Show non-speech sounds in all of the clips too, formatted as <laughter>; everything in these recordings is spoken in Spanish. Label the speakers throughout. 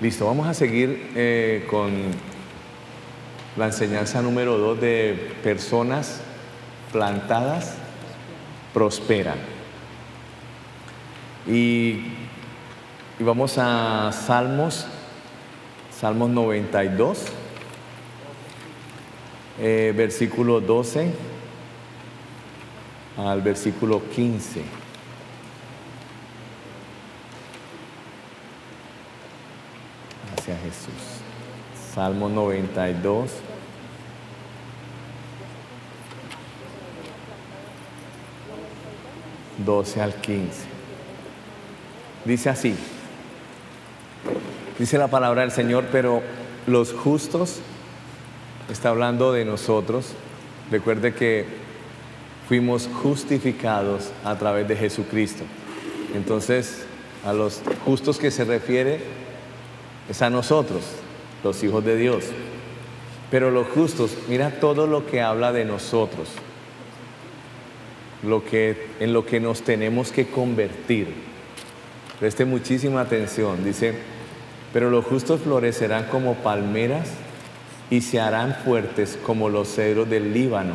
Speaker 1: Listo, vamos a seguir eh, con la enseñanza número dos de personas plantadas prosperan. Y, vamos a Salmos, Salmos 92, eh, versículo 12 al versículo 15. Gracias Jesús. Salmo 92. Doce al 15. Dice así. Dice la palabra del Señor, pero los justos, está hablando de nosotros. Recuerde que fuimos justificados a través de Jesucristo. Entonces, a los justos que se refiere es a nosotros, los hijos de Dios. Pero los justos, mira todo lo que habla de nosotros, lo que, en lo que nos tenemos que convertir. Preste muchísima atención, dice, pero los justos florecerán como palmeras y se harán fuertes como los cedros del Líbano,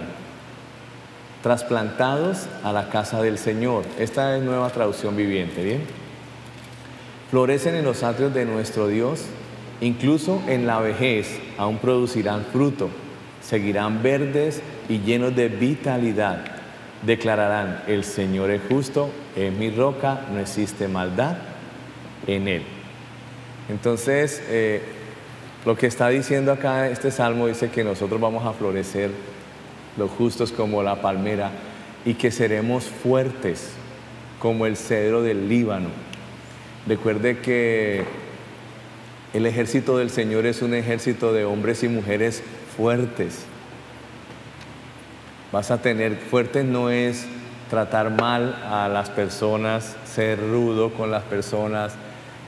Speaker 1: trasplantados a la casa del Señor. Esta es nueva traducción viviente, ¿bien? Florecen en los atrios de nuestro Dios Incluso en la vejez aún producirán fruto, seguirán verdes y llenos de vitalidad. Declararán, el Señor es justo, es mi roca, no existe maldad en él. Entonces, eh, lo que está diciendo acá este salmo dice que nosotros vamos a florecer los justos como la palmera y que seremos fuertes como el cedro del Líbano. Recuerde que el ejército del Señor es un ejército de hombres y mujeres fuertes. Vas a tener, fuertes no es tratar mal a las personas, ser rudo con las personas,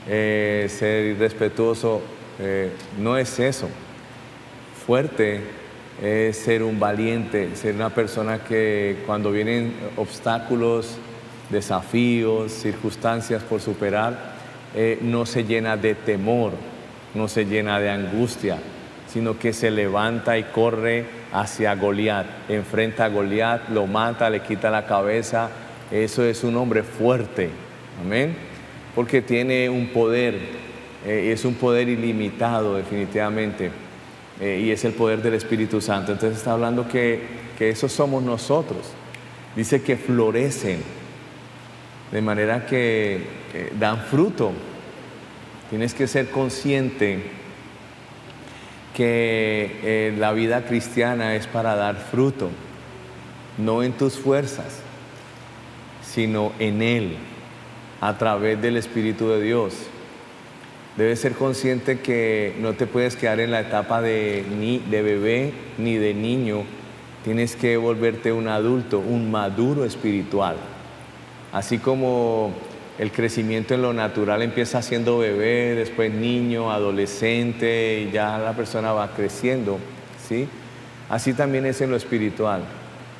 Speaker 1: eh, ser irrespetuoso, eh, no es eso. Fuerte es ser un valiente, ser una persona que cuando vienen obstáculos, desafíos, circunstancias por superar, eh, no se llena de temor, no se llena de angustia, sino que se levanta y corre hacia Goliat, enfrenta a Goliat, lo mata, le quita la cabeza. Eso es un hombre fuerte, amén, porque tiene un poder, eh, es un poder ilimitado definitivamente, eh, y es el poder del Espíritu Santo. Entonces está hablando que, que esos somos nosotros. Dice que florecen, de manera que dan fruto, Tienes que ser consciente que eh, la vida cristiana es para dar fruto, no en tus fuerzas, sino en Él, a través del Espíritu de Dios. Debes ser consciente que no te puedes quedar en la etapa de, ni, de bebé ni de niño, tienes que volverte un adulto, un maduro espiritual. Así como el crecimiento en lo natural empieza siendo bebé, después niño, adolescente y ya la persona va creciendo, ¿sí? Así también es en lo espiritual.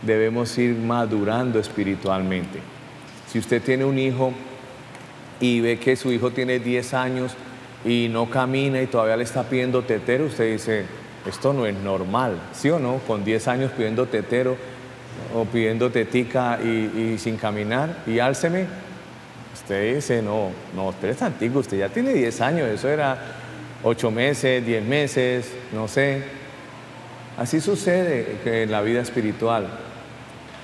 Speaker 1: Debemos ir madurando espiritualmente. Si usted tiene un hijo y ve que su hijo tiene 10 años y no camina y todavía le está pidiendo tetero, usted dice, esto no es normal, ¿sí o no? Con 10 años pidiendo tetero o pidiendo tetica y, sin caminar y álceme, Usted dice, no, no, usted es antiguo, usted ya tiene 10 años, eso era 8 meses, 10 meses, no sé. Así sucede en la vida espiritual.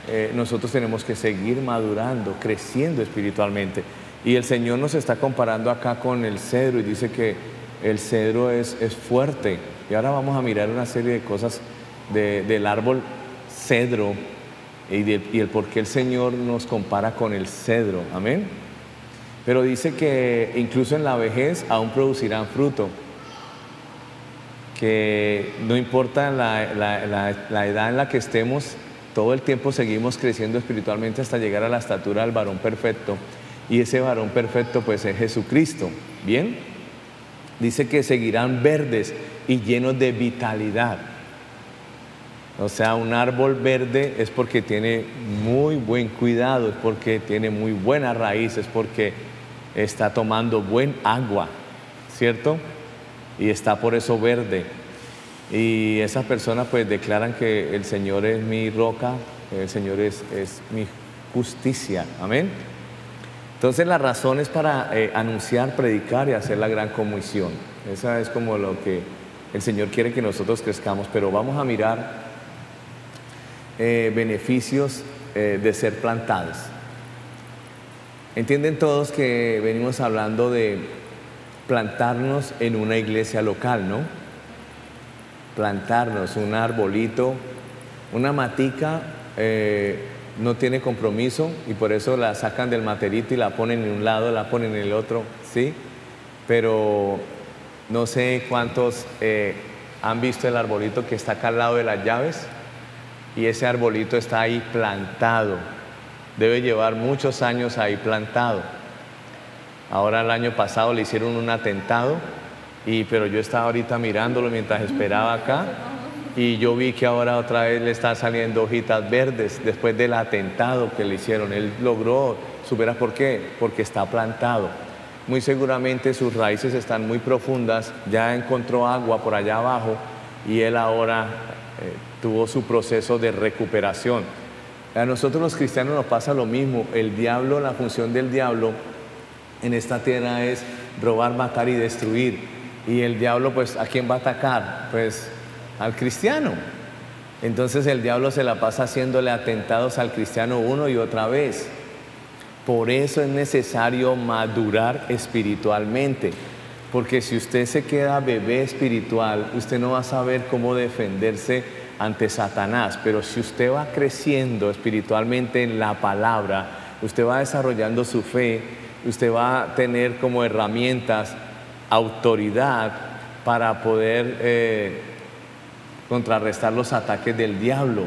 Speaker 1: Eh, nosotros tenemos que seguir madurando, creciendo espiritualmente. Y el Señor nos está comparando acá con el cedro y dice que el cedro es, es fuerte. Y ahora vamos a mirar una serie de cosas del árbol cedro y, el por qué el Señor nos compara con el cedro. Amén. Pero dice que incluso en la vejez aún producirán fruto, que no importa la, edad en la que estemos, todo el tiempo seguimos creciendo espiritualmente hasta llegar a la estatura del varón perfecto. Y ese varón perfecto pues es Jesucristo. ¿Bien? Dice que seguirán verdes y llenos de vitalidad. O sea, un árbol verde es porque tiene muy buen cuidado, es porque tiene muy buenas raíces, porque está tomando buen agua, ¿cierto? y está por eso verde. Y esas personas pues declaran que el Señor es mi roca, el Señor es, es mi justicia. Amén. Entonces la razón es para eh, anunciar, predicar y hacer la gran comisión. Esa es como lo que el Señor quiere que nosotros crezcamos, pero vamos a mirar eh, beneficios eh, de ser plantados. Entienden todos que venimos hablando de plantarnos en una iglesia local, ¿no? Plantarnos un arbolito, una matica no tiene compromiso y por eso la sacan del materito y la ponen en un lado, la ponen en el otro, ¿sí? Pero no sé cuántos eh, han visto el arbolito que está acá al lado de las llaves y ese arbolito está ahí plantado. Debe llevar muchos años ahí plantado. Ahora el año pasado le hicieron un atentado y pero yo estaba ahorita mirándolo mientras esperaba acá y yo vi que ahora otra vez le están saliendo hojitas verdes después del atentado que le hicieron. Él logró superar, ¿por qué? Porque está plantado. Muy seguramente sus raíces están muy profundas, ya encontró agua por allá abajo y él ahora eh, tuvo su proceso de recuperación. A nosotros los cristianos nos pasa lo mismo. El diablo, la función del diablo en esta tierra es robar, matar y destruir. Y el diablo, pues, ¿a quién va a atacar? Pues al cristiano. Entonces el diablo se la pasa haciéndole atentados al cristiano uno y otra vez. Por eso es necesario madurar espiritualmente. Porque si usted se queda bebé espiritual, usted no va a saber cómo defenderse ante Satanás. Pero si usted va creciendo espiritualmente en la palabra, usted va desarrollando su fe, usted va a tener como herramientas autoridad para poder eh, contrarrestar los ataques del diablo,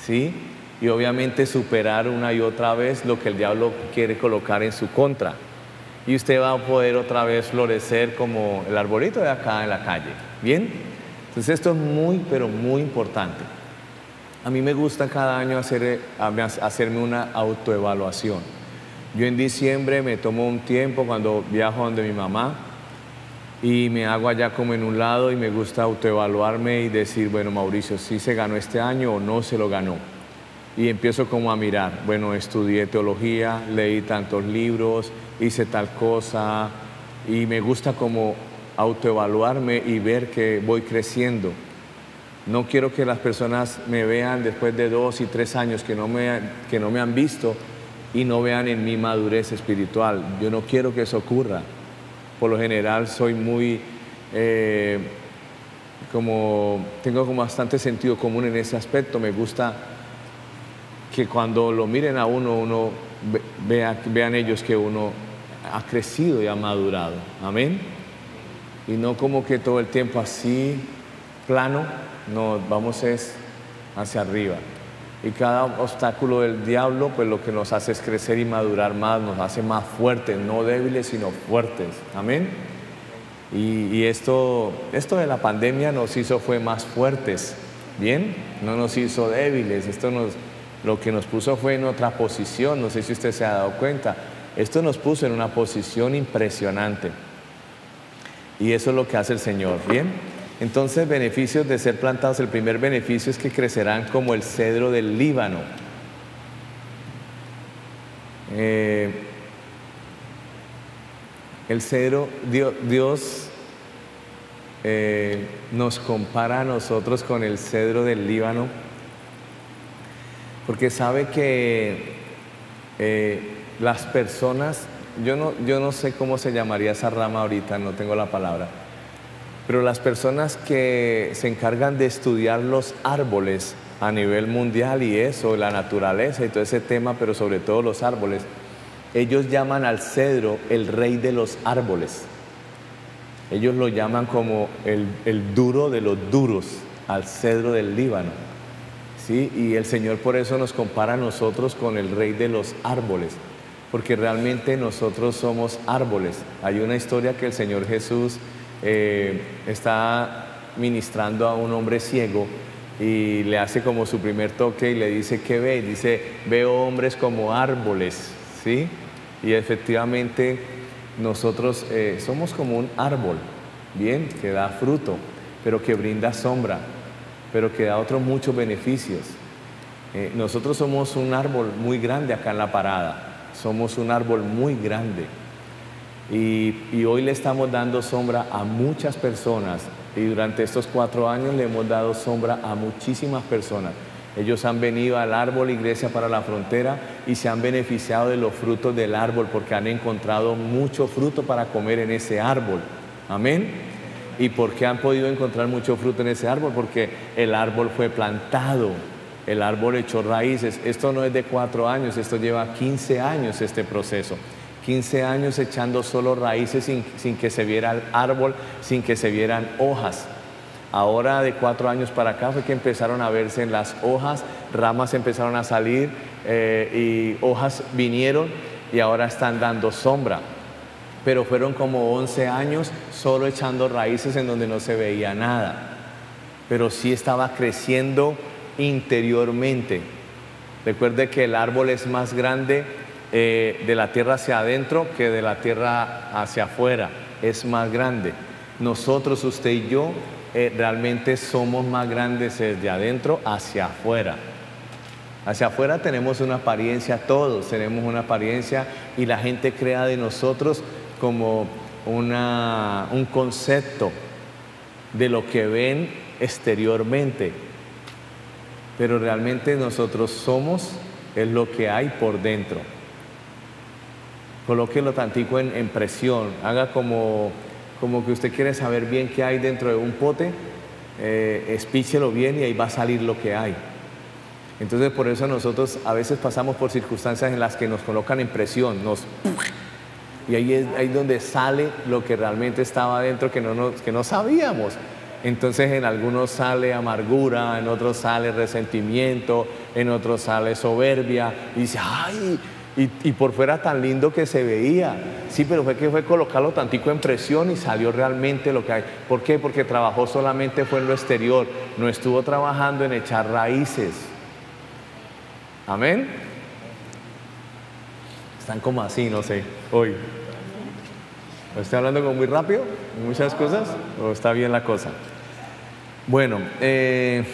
Speaker 1: ¿sí? Y obviamente superar una y otra vez lo que el diablo quiere colocar en su contra. Y usted va a poder otra vez florecer como el arbolito de acá en la calle. ¿Bien? Entonces esto es muy, pero muy importante. A mí me gusta cada año hacer, hacerme una autoevaluación. Yo en diciembre me tomo un tiempo cuando viajo donde mi mamá y me hago allá como en un lado y me gusta autoevaluarme y decir, bueno, Mauricio, si se ganó este año o no se lo ganó. Y empiezo como a mirar, bueno, estudié teología, leí tantos libros, hice tal cosa y me gusta como autoevaluarme y ver que voy creciendo. No quiero que las personas me vean después de dos y tres años que no me, que no me han visto y no vean en mi madurez espiritual. Yo no quiero que eso ocurra por lo general soy muy, eh, como, tengo como bastante sentido común en ese aspecto. Me gusta que cuando lo miren a uno, uno vea, vean ellos que uno ha crecido y ha madurado. Amén. Y no como que todo el tiempo así, plano, no, vamos es hacia arriba. Y cada obstáculo del diablo, pues lo que nos hace es crecer y madurar más, nos hace más fuertes, no débiles, sino fuertes. Amén. Y, esto, esto de la pandemia nos hizo fue más fuertes, ¿bien? No nos hizo débiles, esto nos, lo que nos puso fue en otra posición, no sé si usted se ha dado cuenta, esto nos puso en una posición impresionante. Y eso es lo que hace el Señor, ¿bien? Entonces, beneficios de ser plantados, el primer beneficio es que crecerán como el cedro del Líbano. Eh, el cedro, Dios, eh, nos compara a nosotros con el cedro del Líbano, porque sabe que eh, las personas, yo no, yo no sé cómo se llamaría esa rama ahorita, no tengo la palabra pero las personas que se encargan de estudiar los árboles a nivel mundial y eso, la naturaleza y todo ese tema, pero sobre todo los árboles, ellos llaman al cedro el rey de los árboles. Ellos lo llaman como el, duro de los duros, al cedro del Líbano. ¿Sí? Y el Señor por eso nos compara a nosotros con el rey de los árboles, porque realmente nosotros somos árboles. Hay una historia que el Señor Jesús eh, está ministrando a un hombre ciego y le hace como su primer toque y le dice, ¿qué ve? dice, veo hombres como árboles, ¿sí? Y efectivamente nosotros eh, somos como un árbol. bien, que da fruto, pero que brinda sombra, pero que da otros muchos beneficios. Eh, nosotros somos un árbol muy grande acá en la parada, somos un árbol muy grande. Y, hoy le estamos dando sombra a muchas personas y durante estos cuatro años le hemos dado sombra a muchísimas personas. Ellos han venido al árbol Iglesia para la Frontera y se han beneficiado de los frutos del árbol porque han encontrado mucho fruto para comer en ese árbol. Amén. ¿Y por qué han podido encontrar mucho fruto en ese árbol? Porque el árbol fue plantado, el árbol echó raíces. Esto no es de cuatro años, esto lleva 15 años este proceso. 15 años echando solo raíces sin, que se viera el árbol, sin que se vieran hojas. Ahora de cuatro años para acá fue que empezaron a verse en las hojas, ramas empezaron a salir eh, y hojas vinieron y ahora están dando sombra. Pero fueron como 11 años solo echando raíces en donde no se veía nada. Pero sí estaba creciendo interiormente. Recuerde que el árbol es más grande eh, de la tierra hacia adentro que de la tierra hacia afuera. Es más grande. Nosotros, usted y yo, eh, realmente somos más grandes desde adentro hacia afuera. Hacia afuera tenemos una apariencia, todos tenemos una apariencia y la gente crea de nosotros como una, un concepto de lo que ven exteriormente. Pero realmente nosotros somos es lo que hay por dentro. Colóquelo tantico en, en presión, haga como, como que usted quiere saber bien qué hay dentro de un pote, eh, espíchelo bien y ahí va a salir lo que hay. Entonces por eso nosotros a veces pasamos por circunstancias en las que nos colocan en presión, nos y ahí es ahí donde sale lo que realmente estaba dentro que no, que no sabíamos. Entonces en algunos sale amargura, en otros sale resentimiento, en otros sale soberbia. Y dice, ay, y, por fuera tan lindo que se veía. Sí, pero fue que fue colocarlo tantico en presión y salió realmente lo que hay. ¿Por qué? Porque trabajó solamente fue en lo exterior, no estuvo trabajando en echar raíces. Amén. Están como así, no sé, hoy. ¿Estoy hablando como muy rápido? ¿Muchas cosas? ¿O está bien la cosa? Bueno, eh,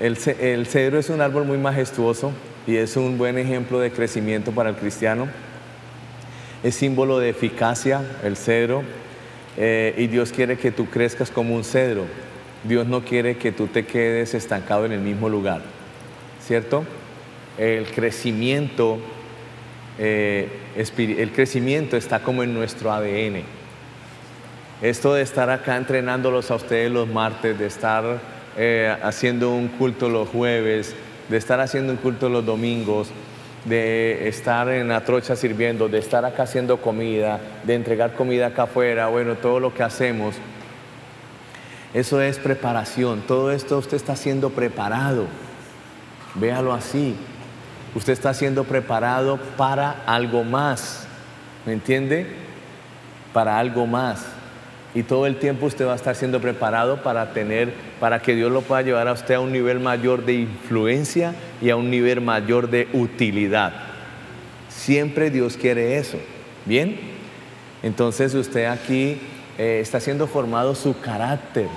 Speaker 1: el, cedro es un árbol muy majestuoso y es un buen ejemplo de crecimiento para el cristiano. Es símbolo de eficacia el cedro eh, y Dios quiere que tú crezcas como un cedro. Dios no quiere que tú te quedes estancado en el mismo lugar, ¿cierto? El crecimiento, eh, el crecimiento está como en nuestro ADN. Esto de estar acá entrenándolos a ustedes los martes, de estar eh, haciendo un culto los jueves, de estar haciendo un culto los domingos, de estar en la trocha sirviendo, de estar acá haciendo comida, de entregar comida acá afuera, bueno, todo lo que hacemos. Eso es preparación, todo esto usted está siendo preparado. Véalo así. Usted está siendo preparado para algo más. ¿Me entiende? Para algo más y todo el tiempo usted va a estar siendo preparado para tener, para que Dios lo pueda llevar a usted a un nivel mayor de influencia y a un nivel mayor de utilidad. Siempre Dios quiere eso. ¿Bien? Entonces usted aquí eh, está siendo formado su carácter.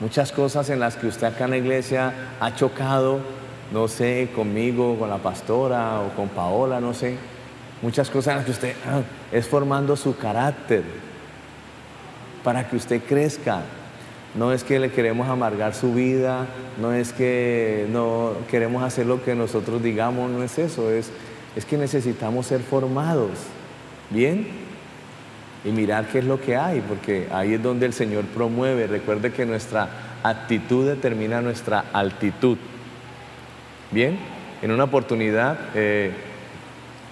Speaker 1: Muchas cosas en las que usted acá en la iglesia ha chocado, no sé, conmigo, con la pastora o con Paola, no sé muchas cosas que usted ah, es formando su carácter para que usted crezca. No es que le queremos amargar su vida, no es que no queremos hacer lo que nosotros digamos, no es eso, es, es que necesitamos ser formados, ¿bien? Y mirar qué es lo que hay, porque ahí es donde el Señor promueve. Recuerde que nuestra actitud determina nuestra altitud. ¿Bien? En una oportunidad... Eh,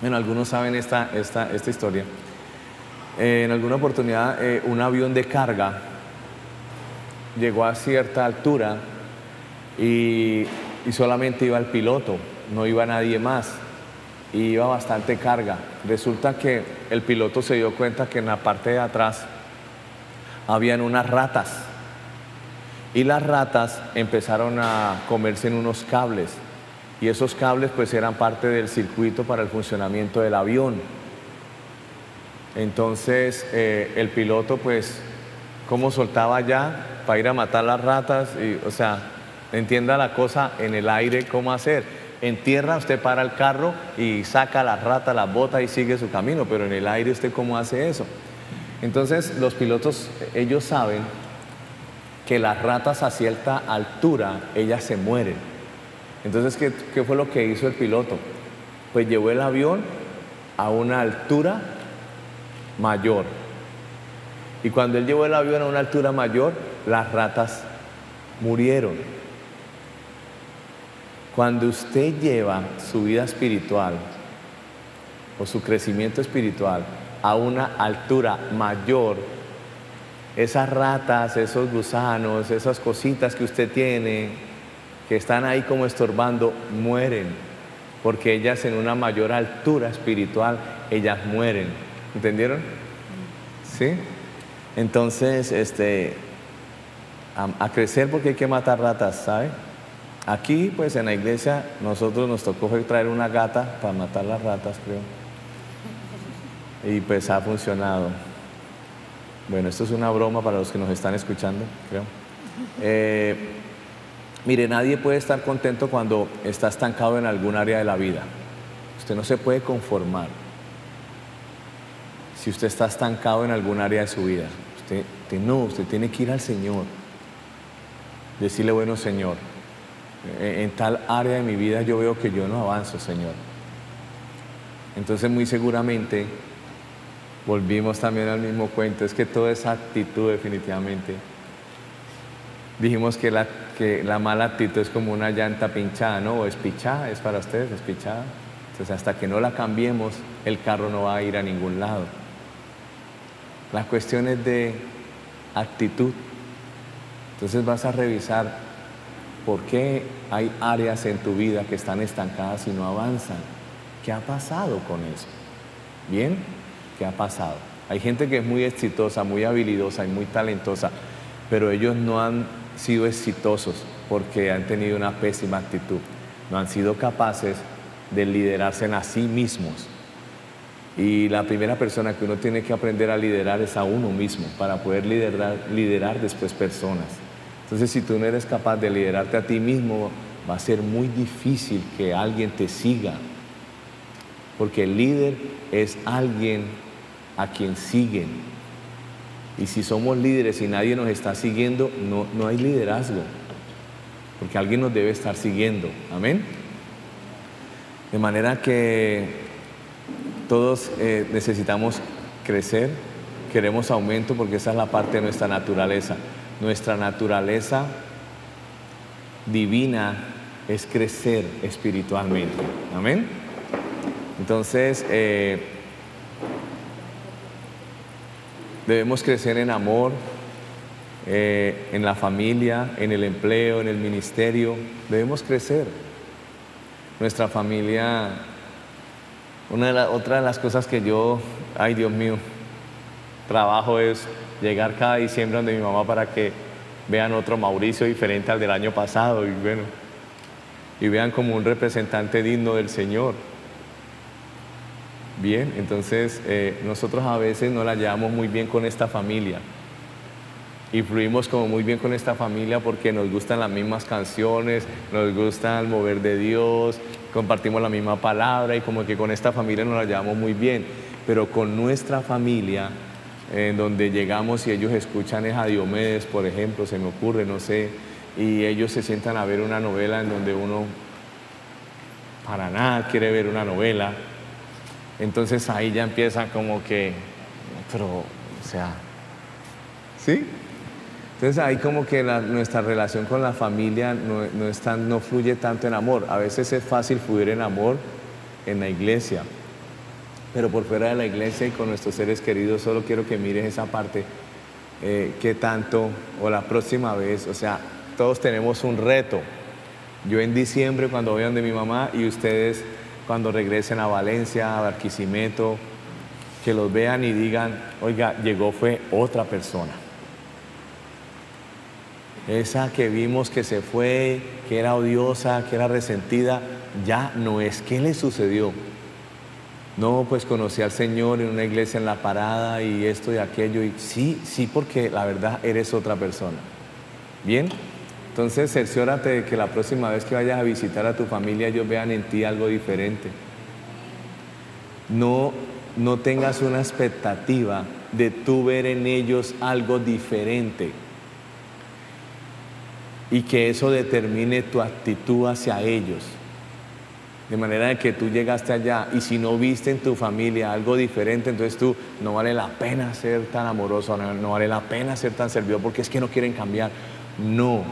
Speaker 1: bueno, algunos saben esta, esta, esta historia. Eh, en alguna oportunidad eh, un avión de carga llegó a cierta altura y, y, solamente iba el piloto, no iba nadie más y iba bastante carga. Resulta que el piloto se dio cuenta que en la parte de atrás habían unas ratas y las ratas empezaron a comerse en unos cables y esos cables pues eran parte del circuito para el funcionamiento del avión. Entonces eh, el piloto pues, ¿cómo soltaba ya para ir a matar las ratas? Y, o sea, entienda la cosa en el aire, ¿cómo hacer? En tierra usted para el carro y saca las ratas, las bota y sigue su camino, pero en el aire usted cómo hace eso. Entonces los pilotos, ellos saben que las ratas a cierta altura, ellas se mueren. Entonces, ¿qué, ¿qué, fue lo que hizo el piloto? Pues llevó el avión a una altura mayor. Y cuando él llevó el avión a una altura mayor, las ratas murieron. Cuando usted lleva su vida espiritual o su crecimiento espiritual a una altura mayor, esas ratas, esos gusanos, esas cositas que usted tiene, que están ahí como estorbando, mueren, porque ellas en una mayor altura espiritual, ellas mueren. ¿Entendieron? ¿Sí? Entonces, este, a, a crecer porque hay que matar ratas, ¿sabe? Aquí, pues en la iglesia, nosotros nos tocó traer una gata para matar las ratas, creo. Y pues ha funcionado. Bueno, esto es una broma para los que nos están escuchando, creo. Eh, mire, nadie puede estar contento cuando está estancado en algún área de la vida. Usted no se puede conformar. Si usted está estancado en algún área de su vida, usted, no, usted tiene que ir al Señor. Decirle, bueno, Señor, en tal área de mi vida yo veo que yo no avanzo, Señor. Entonces muy seguramente volvimos también al mismo cuento, es que toda esa actitud definitivamente, dijimos que la, que la mala actitud es como una llanta pinchada, ¿no? O espichada, es para ustedes, espichada. Entonces hasta que no la cambiemos, el carro no va a ir a ningún lado. La cuestión es de actitud. Entonces vas a revisar ¿Por qué hay áreas en tu vida que están estancadas y no avanzan? ¿Qué ha pasado con eso? ¿Bien? ¿Qué ha pasado? Hay gente que es muy exitosa, muy habilidosa y muy talentosa, pero ellos no han sido exitosos porque han tenido una pésima actitud. No han sido capaces de liderarse en a sí mismos. Y la primera persona que uno tiene que aprender a liderar es a uno mismo para poder liderar, liderar después personas. Entonces, si tú no eres capaz de liderarte a ti mismo, va a ser muy difícil que alguien te siga. Porque el líder es alguien a quien siguen. Y si somos líderes y nadie nos está siguiendo, no, no hay liderazgo. Porque alguien nos debe estar siguiendo. Amén. De manera que todos eh, necesitamos crecer, queremos aumento porque esa es la parte de nuestra naturaleza. Nuestra naturaleza divina es crecer espiritualmente. Amén. Entonces, eh, debemos crecer en amor, eh, en la familia, en el empleo, en el ministerio. Debemos crecer. Nuestra familia, una de la, otra de las cosas que yo, ay Dios mío, trabajo es llegar cada diciembre donde mi mamá para que vean otro Mauricio diferente al del año pasado y bueno, y vean como un representante digno del Señor. Bien, entonces eh, nosotros a veces no la llevamos muy bien con esta familia. Y fluimos como muy bien con esta familia porque nos gustan las mismas canciones, nos gusta el mover de Dios, compartimos la misma palabra y como que con esta familia nos la llevamos muy bien. Pero con nuestra familia en donde llegamos y ellos escuchan es a Diomedes, por ejemplo, se me ocurre, no sé, y ellos se sientan a ver una novela en donde uno para nada quiere ver una novela. Entonces ahí ya empieza como que, pero, o sea, ¿sí? Entonces ahí como que nuestra relación con la familia no, no, no fluye tanto en amor. A veces es fácil fluir en amor en la iglesia, pero por fuera de la iglesia y con nuestros seres queridos, solo quiero que mires esa parte, eh, que tanto, o la próxima vez, o sea, todos tenemos un reto. Yo en diciembre cuando voy de mi mamá y ustedes cuando regresen a Valencia, a Barquisimeto, que los vean y digan, oiga, llegó fue otra persona. Esa que vimos que se fue, que era odiosa, que era resentida, ya no es. ¿Qué le sucedió? no, pues conocí al Señor en una iglesia en la parada y esto y aquello. Y sí, sí, porque la verdad eres otra persona. Bien, entonces cerciórate de que la próxima vez que vayas a visitar a tu familia ellos vean en ti algo diferente. No, no tengas una expectativa de tú ver en ellos algo diferente y que eso determine tu actitud hacia ellos. De manera que tú llegaste allá y si no viste en tu familia algo diferente, entonces tú no vale la pena ser tan amoroso, no, vale la pena ser tan servido porque es que no quieren cambiar. No,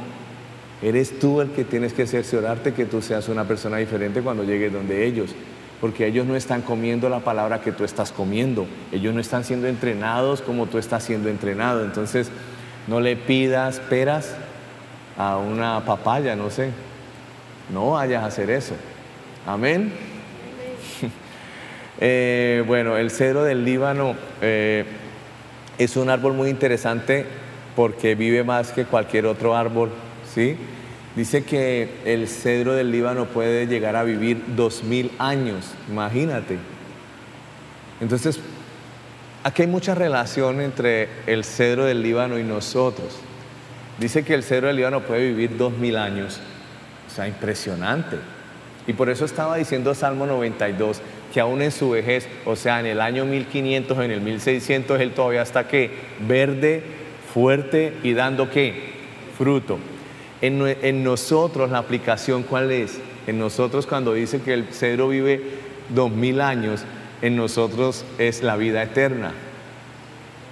Speaker 1: eres tú el que tienes que cerciorarte que tú seas una persona diferente cuando llegues donde ellos. Porque ellos no están comiendo la palabra que tú estás comiendo. Ellos no están siendo entrenados como tú estás siendo entrenado. Entonces, no le pidas peras a una papaya, no sé. No vayas a hacer eso. Amén. <laughs> Eh, bueno, el cedro del Líbano eh, es un árbol muy interesante porque vive más que cualquier otro árbol, Dice que el cedro del Líbano puede llegar a vivir dos mil años, imagínate. Entonces, aquí hay mucha relación entre el cedro del Líbano y nosotros. Dice que el cedro del Líbano puede vivir dos mil años, o sea, impresionante. Y por eso estaba diciendo Salmo 92 que aún en su vejez, o sea, en el año 1500, en el 1600, él todavía está que verde, fuerte y dando qué? Fruto. En, nosotros la aplicación cuál es? En nosotros cuando dice que el cedro vive dos mil años, en nosotros es la vida eterna.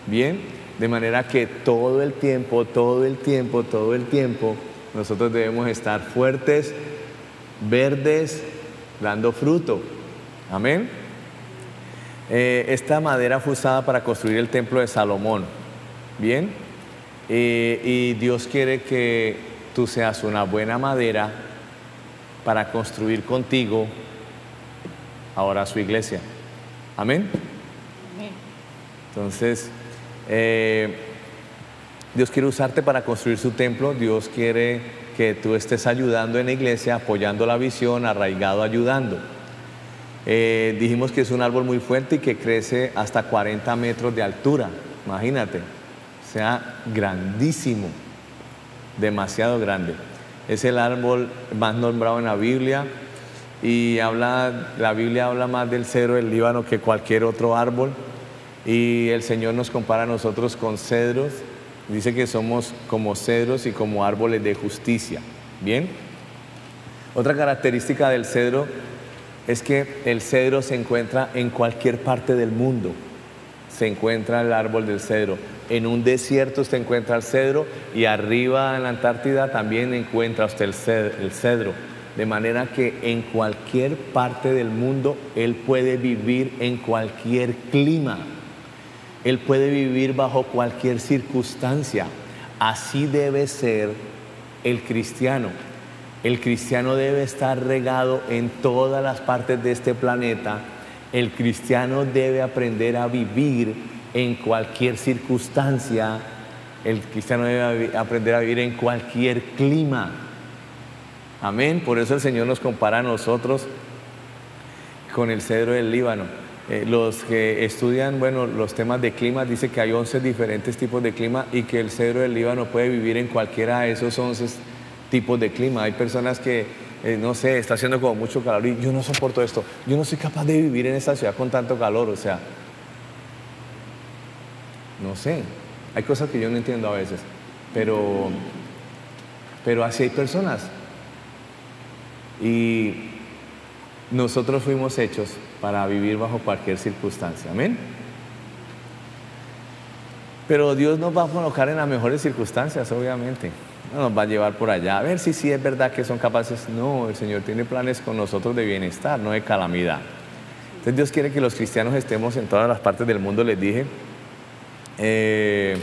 Speaker 1: Bien, de manera que todo el tiempo, todo el tiempo, todo el tiempo, nosotros debemos estar fuertes, verdes, dando fruto. Amén. Eh, esta madera fue usada para construir el templo de Salomón. Bien. Eh, y Dios quiere que tú seas una buena madera para construir contigo ahora su iglesia. Amén. Entonces, eh, Dios quiere usarte para construir su templo. Dios quiere que tú estés ayudando en la iglesia, apoyando la visión, arraigado, ayudando. Eh, dijimos que es un árbol muy fuerte y que crece hasta 40 metros de altura, imagínate, sea, grandísimo, demasiado grande. Es el árbol más nombrado en la Biblia y habla, la Biblia habla más del cedro del Líbano que cualquier otro árbol y el Señor nos compara a nosotros con cedros Dice que somos como cedros y como árboles de justicia. Bien. Otra característica del cedro es que el cedro se encuentra en cualquier parte del mundo. Se encuentra el árbol del cedro. En un desierto se encuentra el cedro y arriba en la Antártida también encuentra usted el cedro. De manera que en cualquier parte del mundo él puede vivir en cualquier clima. Él puede vivir bajo cualquier circunstancia. Así debe ser el cristiano. El cristiano debe estar regado en todas las partes de este planeta. El cristiano debe aprender a vivir en cualquier circunstancia. El cristiano debe aprender a vivir en cualquier clima. Amén. Por eso el Señor nos compara a nosotros con el cedro del Líbano. Eh, los que estudian bueno, los temas de clima dicen que hay 11 diferentes tipos de clima y que el cedro del Líbano puede vivir en cualquiera de esos 11 tipos de clima. Hay personas que, eh, no sé, está haciendo como mucho calor y yo no soporto esto. Yo no soy capaz de vivir en esta ciudad con tanto calor, o sea, no sé. Hay cosas que yo no entiendo a veces, pero, pero así hay personas. Y nosotros fuimos hechos para vivir bajo cualquier circunstancia. Amén. Pero Dios nos va a colocar en las mejores circunstancias, obviamente. No nos va a llevar por allá. A ver si sí es verdad que son capaces. No, el Señor tiene planes con nosotros de bienestar, no de calamidad. Entonces Dios quiere que los cristianos estemos en todas las partes del mundo, les dije. Eh,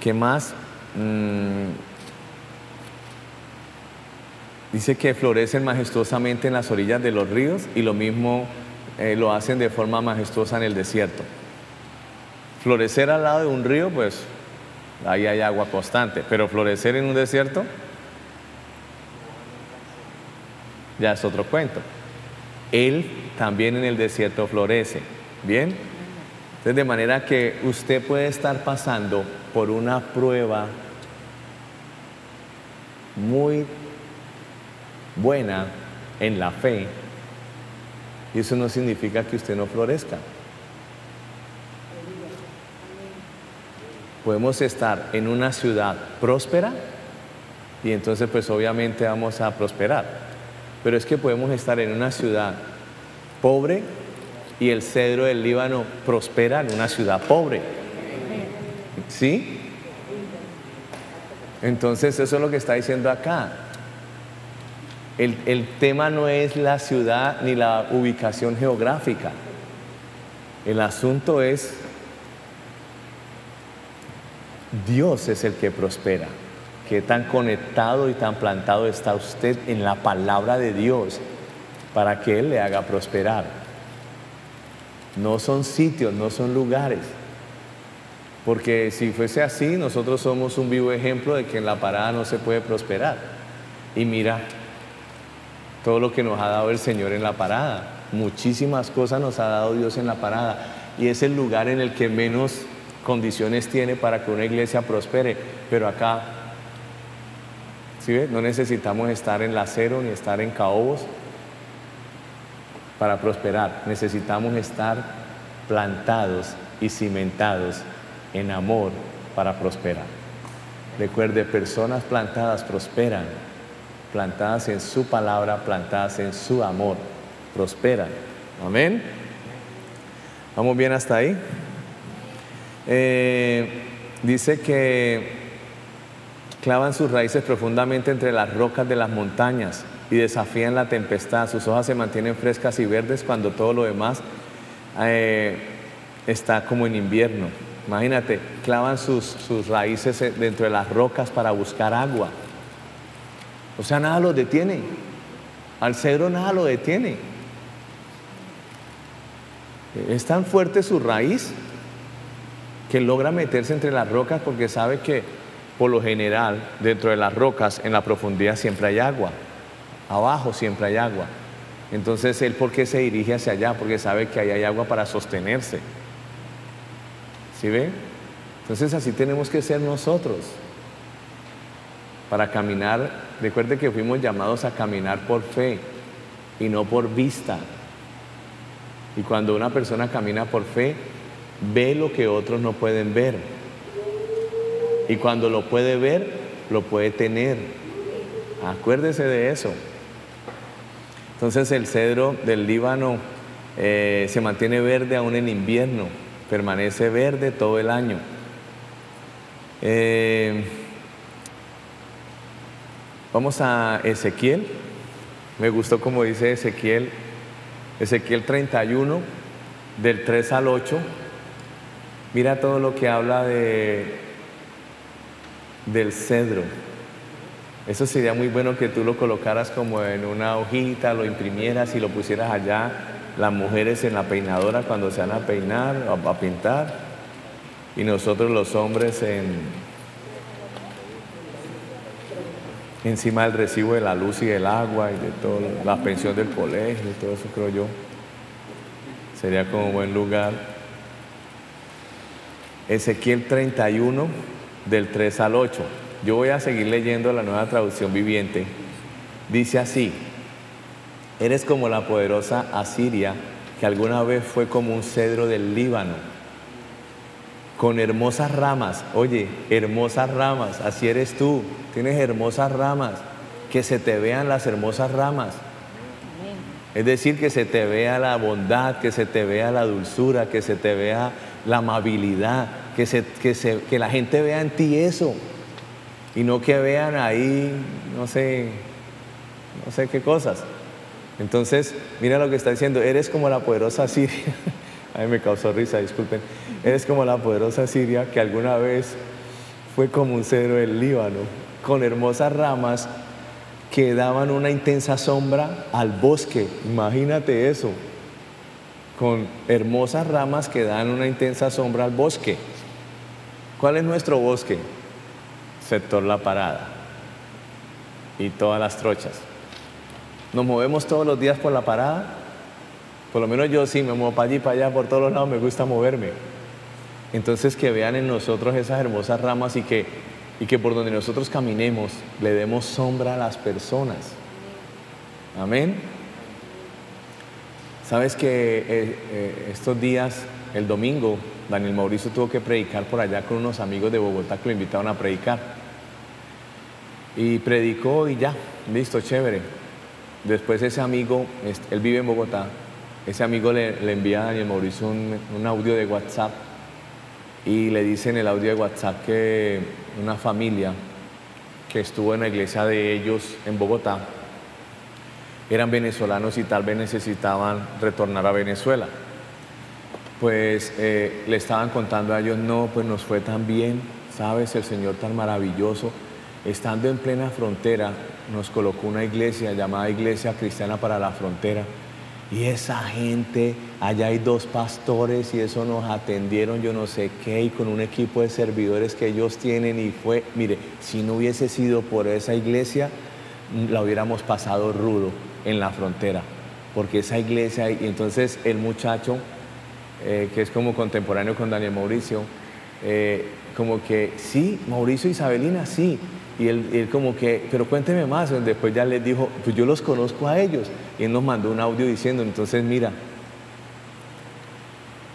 Speaker 1: ¿Qué más? Mm, Dice que florecen majestuosamente en las orillas de los ríos y lo mismo eh, lo hacen de forma majestuosa en el desierto. Florecer al lado de un río, pues ahí hay agua constante, pero florecer en un desierto ya es otro cuento. Él también en el desierto florece. ¿Bien? De manera que usted puede estar pasando por una prueba muy buena en la fe y eso no significa que usted no florezca. Podemos estar en una ciudad próspera y entonces pues obviamente vamos a prosperar. Pero es que podemos estar en una ciudad pobre y el cedro del Líbano prospera en una ciudad pobre. ¿Sí? Entonces eso es lo que está diciendo acá. El, el, tema no es la ciudad ni la ubicación geográfica. El asunto es Dios es el que prospera. Qué tan conectado y tan plantado está usted en la palabra de Dios para que Él le haga prosperar. No son sitios, no son lugares. Porque si fuese así, nosotros somos un vivo ejemplo de que en la parada no se puede prosperar. Y mira todo lo que nos ha dado el Señor en la parada. Muchísimas cosas nos ha dado Dios en la parada. Y es el lugar en el que menos condiciones tiene para que una iglesia prospere. Pero acá, ¿sí No necesitamos estar en la cero ni estar en caobos para prosperar. Necesitamos estar plantados y cimentados en amor para prosperar. Recuerde, personas plantadas prosperan, plantadas en su palabra, plantadas en su amor, prosperan. Amén. ¿Vamos bien hasta ahí? Eh, dice que clavan sus raíces profundamente entre las rocas de las montañas y desafían la tempestad. Sus hojas se mantienen frescas y verdes cuando todo lo demás eh, está como en invierno. Imagínate, clavan sus, sus raíces dentro de las rocas para buscar agua. O sea, nada lo detiene. Al cedro nada lo detiene. Es tan fuerte su raíz que logra meterse entre las rocas porque sabe que por lo general dentro de las rocas en la profundidad siempre hay agua. Abajo siempre hay agua. Entonces él, ¿por qué se dirige hacia allá? Porque sabe que ahí hay agua para sostenerse. ¿Sí ve? Entonces así tenemos que ser nosotros. Para caminar, recuerde que fuimos llamados a caminar por fe y no por vista. Y cuando una persona camina por fe, ve lo que otros no pueden ver. Y cuando lo puede ver, lo puede tener. Acuérdese de eso. Entonces el cedro del Líbano eh, se mantiene verde aún en invierno permanece verde todo el año. Eh, vamos a Ezequiel. Me gustó como dice Ezequiel, Ezequiel 31, del 3 al 8. Mira todo lo que habla de, del cedro. Eso sería muy bueno que tú lo colocaras como en una hojita, lo imprimieras y lo pusieras allá las mujeres en la peinadora cuando se van a peinar, a, a pintar, y nosotros los hombres en, encima del recibo de la luz y del agua y de todo, la pensión del colegio y todo eso creo yo. Sería como buen lugar. Ezequiel 31, del 3 al 8. Yo voy a seguir leyendo la nueva traducción viviente. Dice así, Eres como la poderosa Asiria, que alguna vez fue como un cedro del Líbano, con hermosas ramas. Oye, hermosas ramas, así eres tú. Tienes hermosas ramas, que se te vean las hermosas ramas. Es decir, que se te vea la bondad, que se te vea la dulzura, que se te vea la amabilidad, que, se, que, se, que la gente vea en ti eso. Y no que vean ahí, no sé, no sé qué cosas. Entonces, mira lo que está diciendo, eres como la poderosa Siria. <laughs> A mí me causó risa, disculpen. Eres como la poderosa Siria que alguna vez fue como un cedro del Líbano, con hermosas ramas que daban una intensa sombra al bosque. Imagínate eso, con hermosas ramas que dan una intensa sombra al bosque. ¿Cuál es nuestro bosque? Sector La Parada y todas las trochas. Nos movemos todos los días por la parada. Por lo menos yo sí me muevo para allí, para allá, por todos los lados, me gusta moverme. Entonces que vean en nosotros esas hermosas ramas y que, y que por donde nosotros caminemos le demos sombra a las personas. Amén. Sabes que eh, eh, estos días, el domingo, Daniel Mauricio tuvo que predicar por allá con unos amigos de Bogotá que lo invitaron a predicar. Y predicó y ya, listo, chévere. Después ese amigo, él vive en Bogotá, ese amigo le, envía a Daniel Mauricio un, un, audio de WhatsApp y le dice en el audio de WhatsApp que una familia que estuvo en la iglesia de ellos en Bogotá eran venezolanos y tal vez necesitaban retornar a Venezuela. Pues eh, le estaban contando a ellos, no, pues nos fue tan bien, sabes, el Señor tan maravilloso. Estando en plena frontera, nos colocó una iglesia llamada Iglesia Cristiana para la Frontera. Y esa gente, allá hay dos pastores y eso nos atendieron yo no sé qué y con un equipo de servidores que ellos tienen y fue, mire, si no hubiese sido por esa iglesia, la hubiéramos pasado rudo en la frontera, porque esa iglesia, y entonces el muchacho, eh, que es como contemporáneo con Daniel Mauricio, eh, como que sí, Mauricio Isabelina, sí. Y él, como que, pero cuénteme más. Después ya les dijo, pues yo los conozco a ellos. Y él nos mandó un audio diciendo, entonces mira,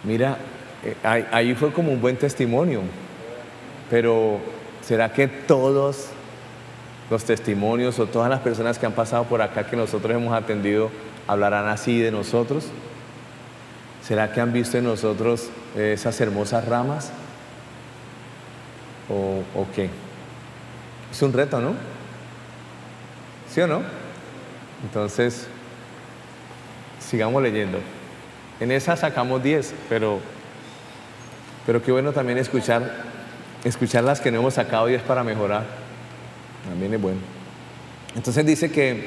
Speaker 1: mira, eh, ahí fue como un buen testimonio. Pero ¿será que todos los testimonios o todas las personas que han pasado por acá que nosotros hemos atendido hablarán así de nosotros? ¿Será que han visto en nosotros esas hermosas ramas? ¿O, o qué? Es un reto, ¿no? ¿Sí o no? Entonces, sigamos leyendo. En esa sacamos 10, pero, pero qué bueno también escuchar, escuchar las que no hemos sacado 10 para mejorar. También es bueno. Entonces dice que,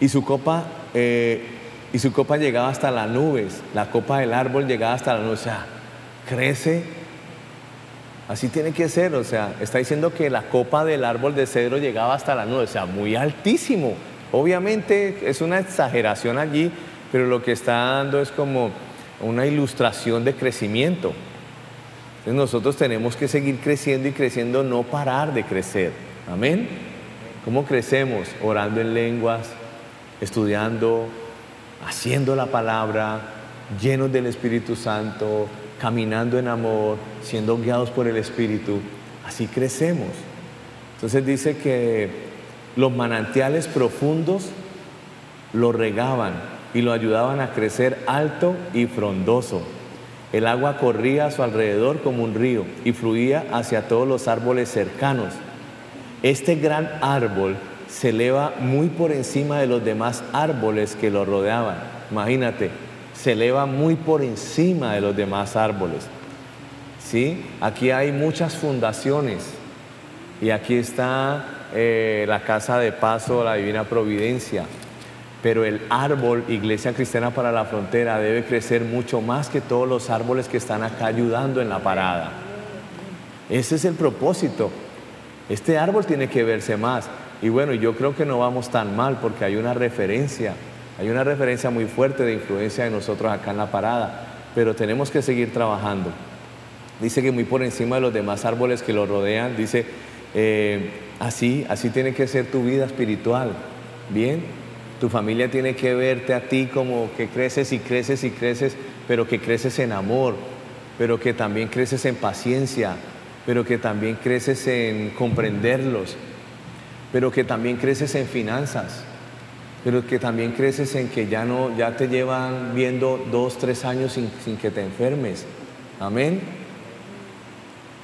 Speaker 1: y su copa, eh, y su copa llegaba hasta las nubes, la copa del árbol llegaba hasta la nubes, o sea, crece Así tiene que ser, o sea, está diciendo que la copa del árbol de cedro llegaba hasta la nube, o sea, muy altísimo. Obviamente es una exageración allí, pero lo que está dando es como una ilustración de crecimiento. Entonces nosotros tenemos que seguir creciendo y creciendo, no parar de crecer. Amén. ¿Cómo crecemos? Orando en lenguas, estudiando, haciendo la palabra, llenos del Espíritu Santo, caminando en amor, siendo guiados por el Espíritu, así crecemos. Entonces dice que los manantiales profundos lo regaban y lo ayudaban a crecer alto y frondoso. El agua corría a su alrededor como un río y fluía hacia todos los árboles cercanos. Este gran árbol se eleva muy por encima de los demás árboles que lo rodeaban. Imagínate, se eleva muy por encima de los demás árboles. ¿Sí? Aquí hay muchas fundaciones y aquí está eh, la casa de paso, la divina providencia. Pero el árbol, Iglesia Cristiana para la Frontera, debe crecer mucho más que todos los árboles que están acá ayudando en la parada. Ese es el propósito. Este árbol tiene que verse más. Y bueno, yo creo que no vamos tan mal porque hay una referencia hay una referencia muy fuerte de influencia de nosotros acá en la parada, pero tenemos que seguir trabajando. Dice que muy por encima de los demás árboles que lo rodean, dice, eh, así, así tiene que ser tu vida espiritual. Bien, tu familia tiene que verte a ti como que creces y creces y creces, pero que creces en amor, pero que también creces en paciencia, pero que también creces en comprenderlos, pero que también creces en finanzas pero que también creces en que ya no, ya te llevan viendo dos, tres años sin, que te enfermes. Amén.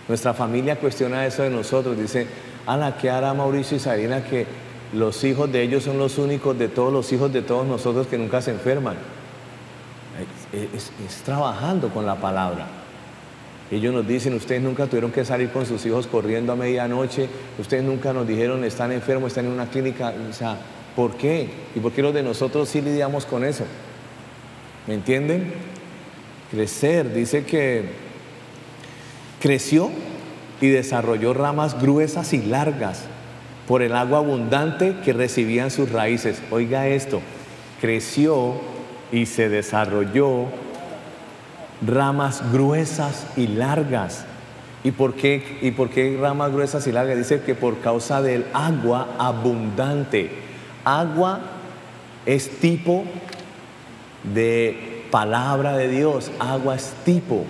Speaker 1: Nuestra familia cuestiona eso de nosotros. Dice, la ¿qué hará Mauricio y Sabina que los hijos de ellos son los únicos de todos los hijos de todos nosotros que nunca se enferman? Es trabajando con la palabra. Ellos nos dicen, ustedes nunca tuvieron que salir con sus hijos corriendo a medianoche, ustedes nunca nos dijeron, están enfermos, están en una clínica. O sea, ¿Por qué? ¿Y por qué los de nosotros sí lidiamos con eso? ¿Me entienden? Crecer, dice que creció y desarrolló ramas gruesas y largas por el agua abundante que recibían sus raíces. Oiga esto, creció y se desarrolló ramas gruesas y largas. ¿Y por, qué, ¿Y por qué ramas gruesas y largas? Dice que por causa del agua abundante. Agua es tipo de palabra de Dios, agua es tipo.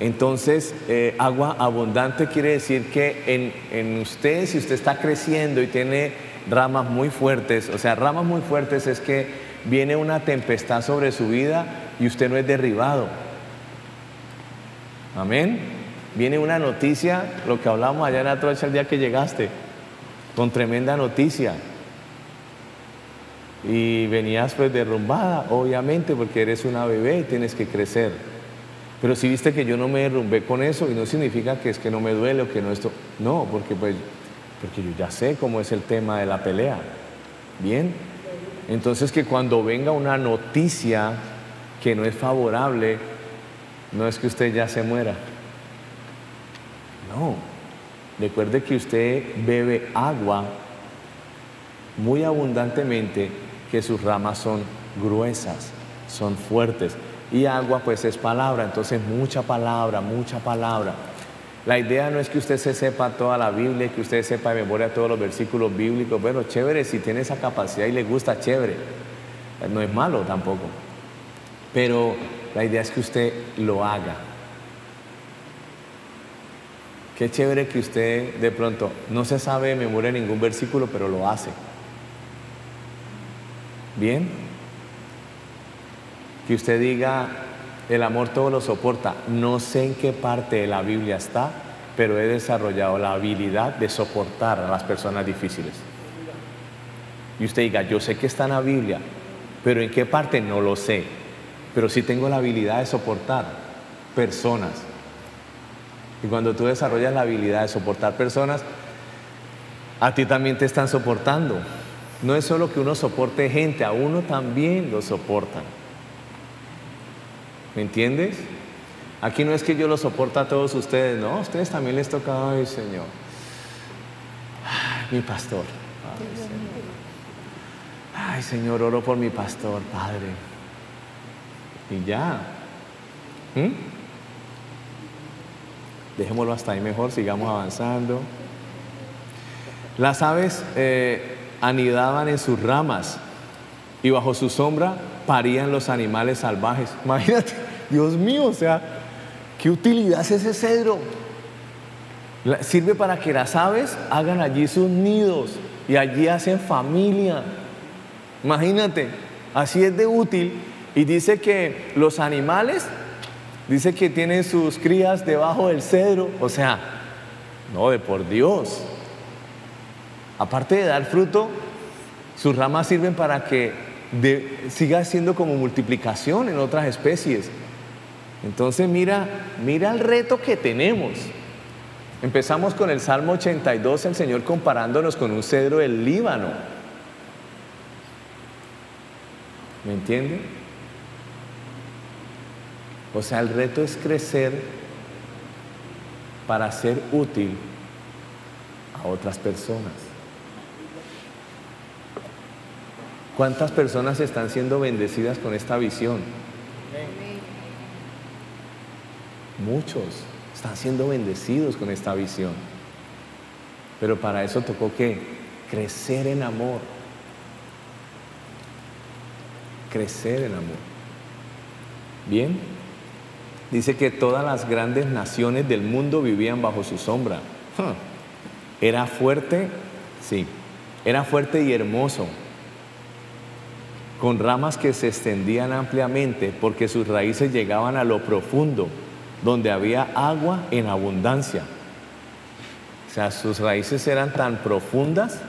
Speaker 1: Entonces, eh, agua abundante quiere decir que en, en usted, si usted está creciendo y tiene ramas muy fuertes, o sea, ramas muy fuertes es que viene una tempestad sobre su vida y usted no es derribado. Amén. Viene una noticia, lo que hablamos allá en la trocha el día que llegaste, con tremenda noticia. Y venías pues derrumbada, obviamente, porque eres una bebé y tienes que crecer. Pero si viste que yo no me derrumbé con eso y no significa que es que no me duele o que no esto. No, porque pues porque yo ya sé cómo es el tema de la pelea. Bien. Entonces que cuando venga una noticia que no es favorable, no es que usted ya se muera. No. Recuerde que usted bebe agua muy abundantemente, que sus ramas son gruesas, son fuertes. Y agua pues es palabra, entonces mucha palabra, mucha palabra. La idea no es que usted se sepa toda la Biblia, que usted sepa de memoria todos los versículos bíblicos. Bueno, chévere, si tiene esa capacidad y le gusta, chévere. No es malo tampoco. Pero la idea es que usted lo haga. Qué chévere que usted de pronto no se sabe de memoria ningún versículo, pero lo hace. Bien. Que usted diga, el amor todo lo soporta. No sé en qué parte de la Biblia está, pero he desarrollado la habilidad de soportar a las personas difíciles. Y usted diga, yo sé que está en la Biblia, pero en qué parte no lo sé, pero sí tengo la habilidad de soportar personas. Y cuando tú desarrollas la habilidad de soportar personas, a ti también te están soportando. No es solo que uno soporte gente, a uno también lo soportan. ¿Me entiendes? Aquí no es que yo lo soporte a todos ustedes, no, a ustedes también les toca, ay Señor, mi pastor, ay Señor, oro por mi pastor, Padre. Y ya. ¿Mm? Dejémoslo hasta ahí mejor, sigamos avanzando. Las aves eh, anidaban en sus ramas y bajo su sombra parían los animales salvajes. <laughs> Imagínate. Dios mío, o sea, ¿qué utilidad es ese cedro? Sirve para que las aves hagan allí sus nidos y allí hacen familia. Imagínate, así es de útil. Y dice que los animales, dice que tienen sus crías debajo del cedro. O sea, no, de por Dios. Aparte de dar fruto, sus ramas sirven para que siga siendo como multiplicación en otras especies. Entonces mira, mira el reto que tenemos. Empezamos con el Salmo 82, el Señor comparándonos con un cedro del Líbano. ¿Me entiende? O sea, el reto es crecer para ser útil a otras personas. ¿Cuántas personas están siendo bendecidas con esta visión? Muchos están siendo bendecidos con esta visión. Pero para eso tocó que crecer en amor. Crecer en amor. Bien. Dice que todas las grandes naciones del mundo vivían bajo su sombra. Era fuerte, sí. Era fuerte y hermoso, con ramas que se extendían ampliamente porque sus raíces llegaban a lo profundo donde había agua en abundancia. O sea, sus raíces eran tan profundas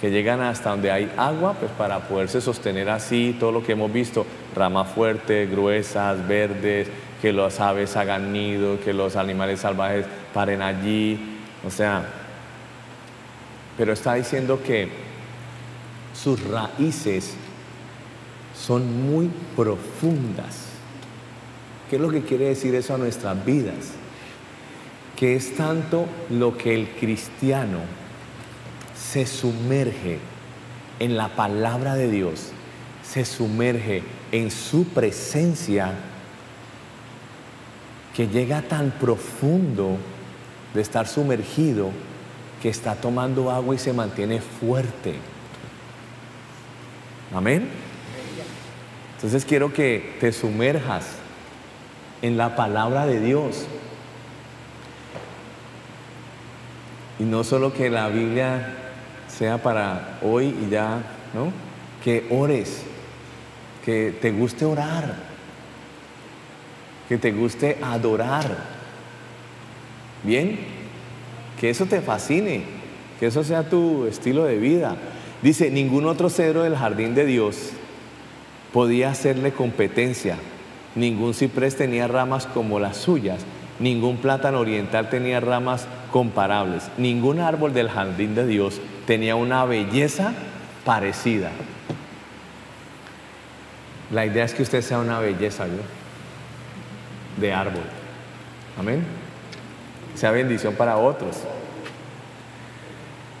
Speaker 1: que llegan hasta donde hay agua, pues para poderse sostener así todo lo que hemos visto, ramas fuertes, gruesas, verdes, que las aves hagan nido, que los animales salvajes paren allí, o sea, pero está diciendo que sus raíces son muy profundas. ¿Qué es lo que quiere decir eso a nuestras vidas? Que es tanto lo que el cristiano se sumerge en la palabra de Dios, se sumerge en su presencia que llega tan profundo de estar sumergido que está tomando agua y se mantiene fuerte. Amén. Entonces quiero que te sumerjas en la palabra de Dios. Y no solo que la Biblia sea para hoy y ya, ¿no? Que ores, que te guste orar, que te guste adorar. Bien, que eso te fascine, que eso sea tu estilo de vida. Dice, ningún otro cedro del jardín de Dios podía hacerle competencia. Ningún ciprés tenía ramas como las suyas. Ningún plátano oriental tenía ramas comparables. Ningún árbol del jardín de Dios tenía una belleza parecida. La idea es que usted sea una belleza de árbol. Amén. Sea bendición para otros.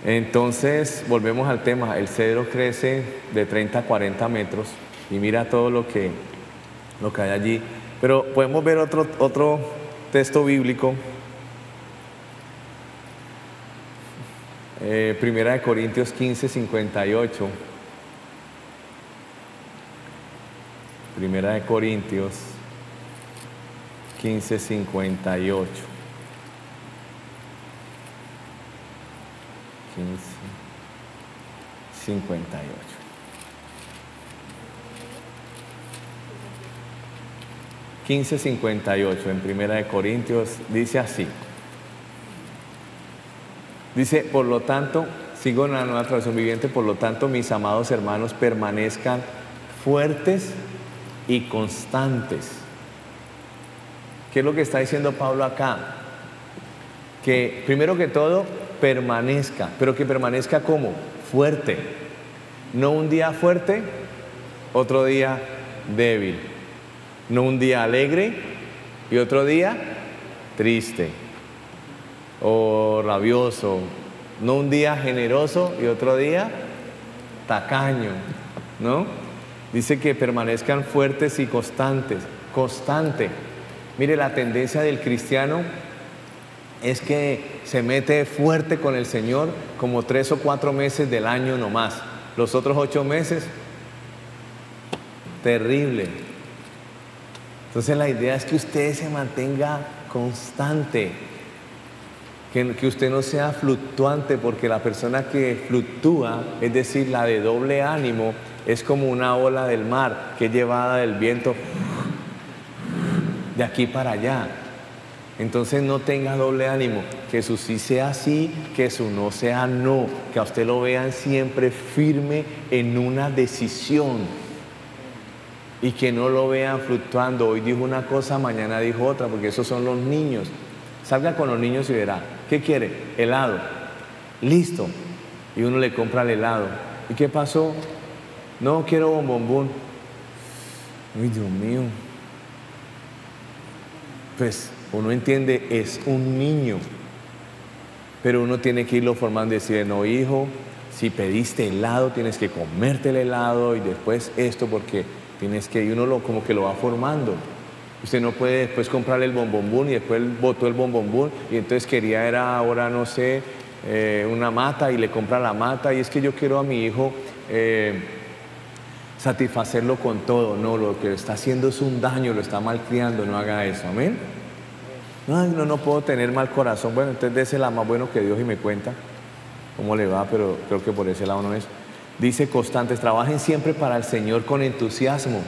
Speaker 1: Entonces, volvemos al tema. El cedro crece de 30 a 40 metros y mira todo lo que, lo que hay allí. Pero podemos ver otro, otro texto bíblico. Eh, primera de Corintios 15, 58. Primera de Corintios 15, 58. 15, 58. ...1558 en Primera de Corintios... ...dice así... ...dice, por lo tanto... ...sigo en la nueva traducción viviente... ...por lo tanto, mis amados hermanos... ...permanezcan fuertes y constantes. ¿Qué es lo que está diciendo Pablo acá? Que primero que todo permanezca, pero que permanezca como fuerte. No un día fuerte, otro día débil. No un día alegre y otro día triste o rabioso. No un día generoso y otro día tacaño, ¿no? Dice que permanezcan fuertes y constantes, constante. Mire, la tendencia del cristiano es que se mete fuerte con el Señor como tres o cuatro meses del año nomás. Los otros ocho meses, terrible. Entonces la idea es que usted se mantenga constante, que, usted no sea fluctuante, porque la persona que fluctúa, es decir, la de doble ánimo, es como una ola del mar que es llevada del viento de aquí para allá. Entonces no tenga doble ánimo, que su sí sea sí, que su no sea no, que a usted lo vean siempre firme en una decisión y que no lo vean fluctuando. Hoy dijo una cosa, mañana dijo otra, porque esos son los niños. Salga con los niños y verá, ¿qué quiere? Helado. Listo. Y uno le compra el helado. ¿Y qué pasó? No quiero bombombón. Ay, Dios mío. Pues uno entiende, es un niño. Pero uno tiene que irlo formando y decirle, no, hijo, si pediste helado, tienes que comerte el helado y después esto, porque tienes que, y uno lo, como que lo va formando. Usted no puede después comprarle el bombombón y después botó el bombombón y entonces quería, era ahora, no sé, eh, una mata y le compra la mata y es que yo quiero a mi hijo. Eh, satisfacerlo con todo. No, lo que está haciendo es un daño, lo está malcriando, no haga eso. Amén. No, no, no puedo tener mal corazón. Bueno, entonces de ese lado más bueno que Dios y me cuenta cómo le va, pero creo que por ese lado no es. Dice constantes, trabajen siempre para el Señor con entusiasmo.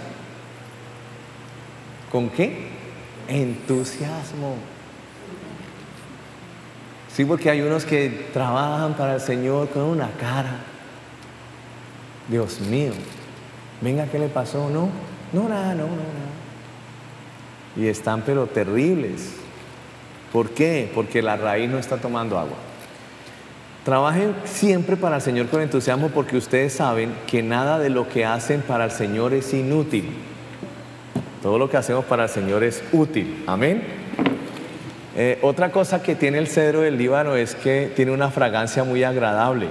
Speaker 1: ¿Con qué? Entusiasmo. Sí, porque hay unos que trabajan para el Señor con una cara. Dios mío, venga, ¿qué le pasó? No, no, nada, no, no, nada. Y están pero terribles. ¿Por qué? Porque la raíz no está tomando agua. Trabajen siempre para el Señor con entusiasmo porque ustedes saben que nada de lo que hacen para el Señor es inútil. Todo lo que hacemos para el Señor es útil. Amén. Eh, otra cosa que tiene el cedro del Líbano es que tiene una fragancia muy agradable.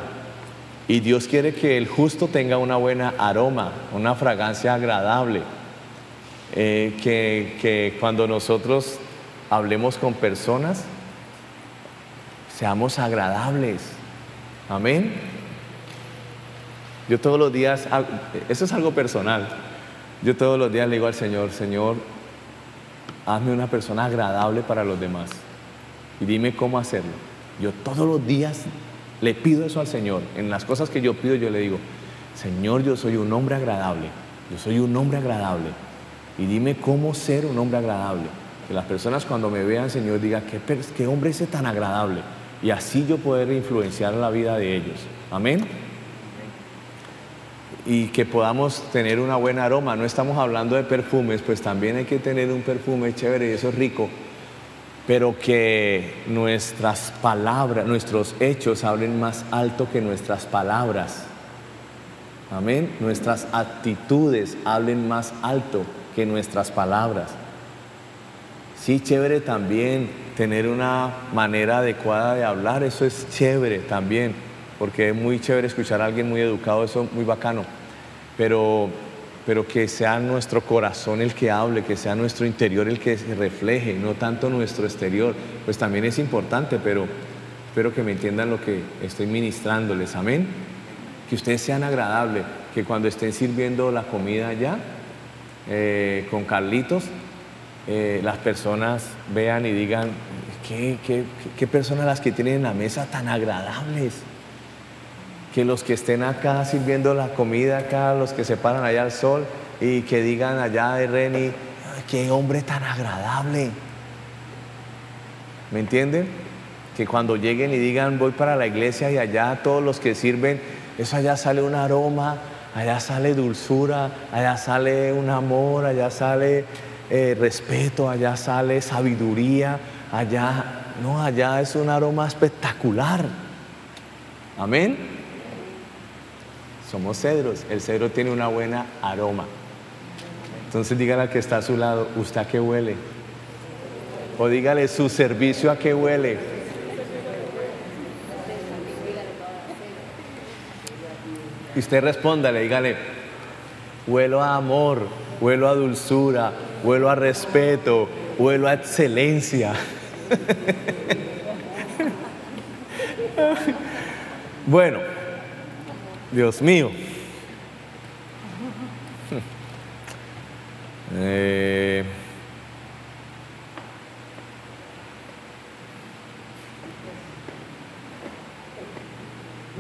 Speaker 1: Y Dios quiere que el justo tenga una buena aroma, una fragancia agradable. Eh, que, que cuando nosotros hablemos con personas, seamos agradables. Amén. Yo todos los días, eso es algo personal, yo todos los días le digo al Señor, Señor, hazme una persona agradable para los demás y dime cómo hacerlo. Yo todos los días le pido eso al Señor. En las cosas que yo pido yo le digo, Señor, yo soy un hombre agradable, yo soy un hombre agradable y dime cómo ser un hombre agradable. Que las personas cuando me vean, Señor, digan, ¿qué, qué hombre es tan agradable? Y así yo poder influenciar la vida de ellos. Amén y que podamos tener una buena aroma. No estamos hablando de perfumes, pues también hay que tener un perfume chévere y eso es rico, pero que nuestras palabras, nuestros hechos hablen más alto que nuestras palabras. Amén. Nuestras actitudes hablen más alto que nuestras palabras. Sí, chévere también tener una manera adecuada de hablar, eso es chévere también, porque es muy chévere escuchar a alguien muy educado, eso es muy bacano pero, pero que sea nuestro corazón el que hable, que sea nuestro interior el que se refleje, no tanto nuestro exterior. Pues también es importante, pero espero que me entiendan lo que estoy ministrándoles. Amén. Que ustedes sean agradables, que cuando estén sirviendo la comida allá eh, con Carlitos, eh, las personas vean y digan, ¿qué, qué, qué personas las que tienen en la mesa tan agradables? Que los que estén acá sirviendo la comida acá, los que se paran allá al sol y que digan allá de Reni, qué hombre tan agradable. ¿Me entienden? Que cuando lleguen y digan voy para la iglesia y allá todos los que sirven, eso allá sale un aroma, allá sale dulzura, allá sale un amor, allá sale eh, respeto, allá sale sabiduría, allá, no, allá es un aroma espectacular. Amén. Somos cedros. El cedro tiene una buena aroma. Entonces dígale al que está a su lado, ¿usted a qué huele? O dígale, ¿su servicio a qué huele? Y usted respóndale, dígale, huelo a amor, huelo a dulzura, huelo a respeto, huelo a excelencia. <laughs> bueno. Dios mío. Eh,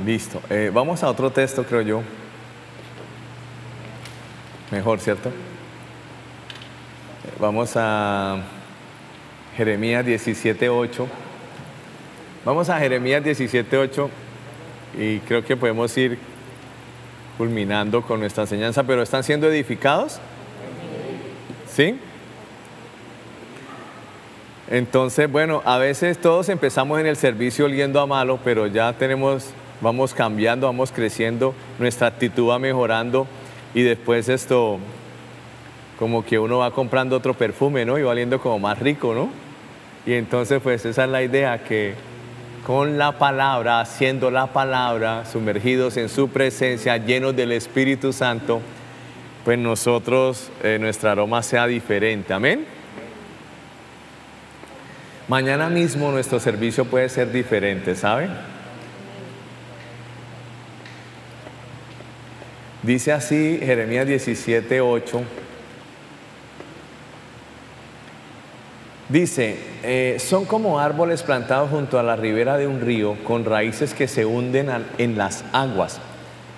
Speaker 1: listo. Eh, vamos a otro texto, creo yo. Mejor, ¿cierto? Vamos a Jeremías 17.8. Vamos a Jeremías 17.8 y creo que podemos ir culminando con nuestra enseñanza, pero ¿están siendo edificados? ¿Sí? Entonces, bueno, a veces todos empezamos en el servicio oliendo a malo, pero ya tenemos, vamos cambiando, vamos creciendo, nuestra actitud va mejorando y después esto, como que uno va comprando otro perfume, ¿no? Y va oliendo como más rico, ¿no? Y entonces, pues esa es la idea, que con la palabra, haciendo la palabra, sumergidos en su presencia, llenos del Espíritu Santo, pues nosotros, eh, nuestra aroma sea diferente. Amén. Mañana mismo nuestro servicio puede ser diferente, ¿sabe? Dice así Jeremías 17, 8. Dice, eh, son como árboles plantados junto a la ribera de un río con raíces que se hunden en las aguas.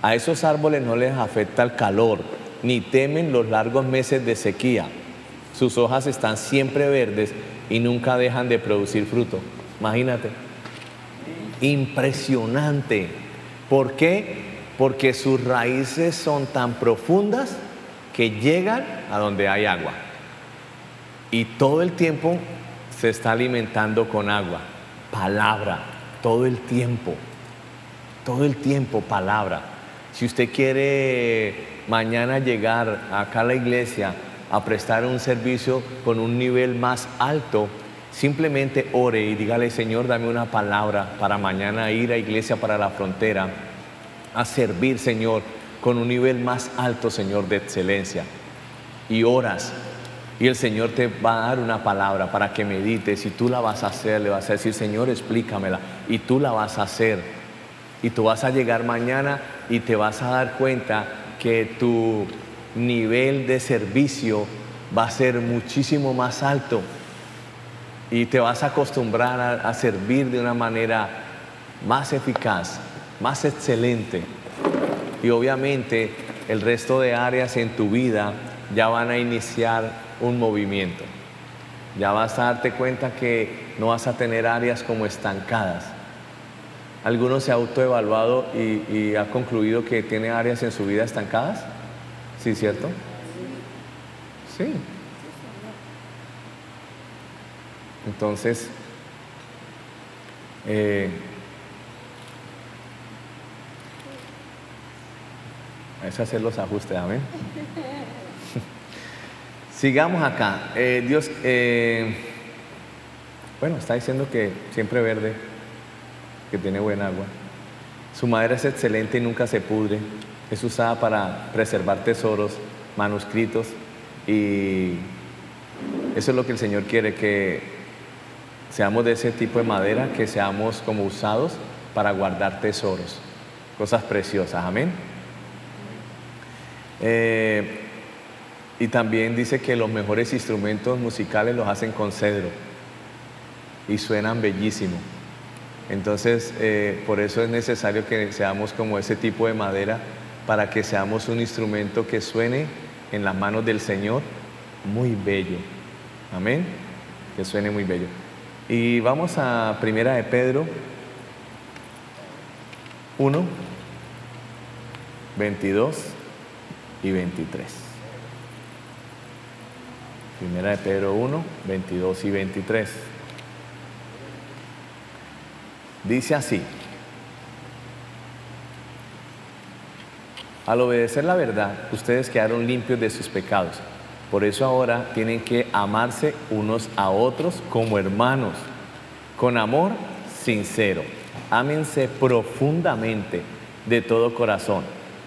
Speaker 1: A esos árboles no les afecta el calor, ni temen los largos meses de sequía. Sus hojas están siempre verdes y nunca dejan de producir fruto. Imagínate. Impresionante. ¿Por qué? Porque sus raíces son tan profundas que llegan a donde hay agua y todo el tiempo se está alimentando con agua. Palabra, todo el tiempo. Todo el tiempo, palabra. Si usted quiere mañana llegar acá a la iglesia a prestar un servicio con un nivel más alto, simplemente ore y dígale, Señor, dame una palabra para mañana ir a iglesia para la frontera a servir, Señor, con un nivel más alto, Señor, de excelencia. Y oras. Y el Señor te va a dar una palabra para que medites. Y tú la vas a hacer, le vas a decir, Señor, explícamela. Y tú la vas a hacer. Y tú vas a llegar mañana y te vas a dar cuenta que tu nivel de servicio va a ser muchísimo más alto. Y te vas a acostumbrar a, a servir de una manera más eficaz, más excelente. Y obviamente el resto de áreas en tu vida ya van a iniciar un movimiento. Ya vas a darte cuenta que no vas a tener áreas como estancadas. ¿Alguno se ha autoevaluado y, y ha concluido que tiene áreas en su vida estancadas? ¿Sí, cierto? Sí. Entonces, eh, es hacer los ajustes, amén. <laughs> Sigamos acá. Eh, Dios, eh, bueno, está diciendo que siempre verde, que tiene buena agua. Su madera es excelente y nunca se pudre. Es usada para preservar tesoros, manuscritos y eso es lo que el Señor quiere, que seamos de ese tipo de madera, que seamos como usados para guardar tesoros, cosas preciosas. Amén. Eh, y también dice que los mejores instrumentos musicales los hacen con cedro y suenan bellísimo. Entonces, eh, por eso es necesario que seamos como ese tipo de madera para que seamos un instrumento que suene en las manos del Señor muy bello. Amén. Que suene muy bello. Y vamos a Primera de Pedro 1, 22 y 23. Primera de Pedro 1, 22 y 23. Dice así, al obedecer la verdad, ustedes quedaron limpios de sus pecados. Por eso ahora tienen que amarse unos a otros como hermanos, con amor sincero. Ámense profundamente de todo corazón,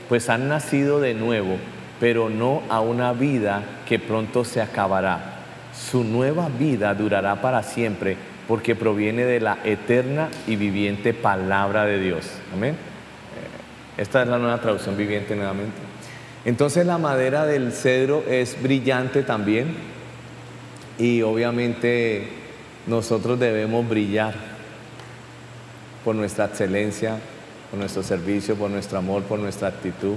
Speaker 1: pues han nacido de nuevo, pero no a una vida que pronto se acabará. Su nueva vida durará para siempre porque proviene de la eterna y viviente palabra de Dios. Amén. Esta es la nueva traducción viviente nuevamente. Entonces la madera del cedro es brillante también y obviamente nosotros debemos brillar por nuestra excelencia, por nuestro servicio, por nuestro amor, por nuestra actitud.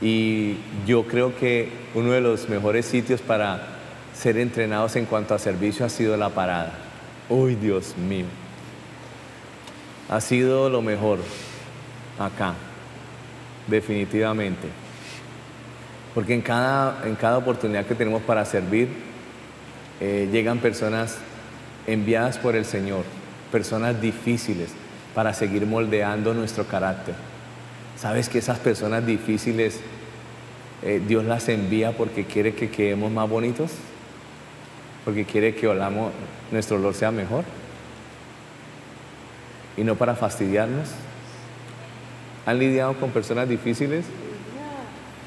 Speaker 1: Y yo creo que uno de los mejores sitios para ser entrenados en cuanto a servicio ha sido la parada. Uy, Dios mío. Ha sido lo mejor acá, definitivamente. Porque en cada, en cada oportunidad que tenemos para servir, eh, llegan personas enviadas por el Señor, personas difíciles para seguir moldeando nuestro carácter. ¿Sabes que esas personas difíciles eh, Dios las envía porque quiere que quedemos más bonitos? Porque quiere que olamos, nuestro olor sea mejor. Y no para fastidiarnos. ¿Han lidiado con personas difíciles?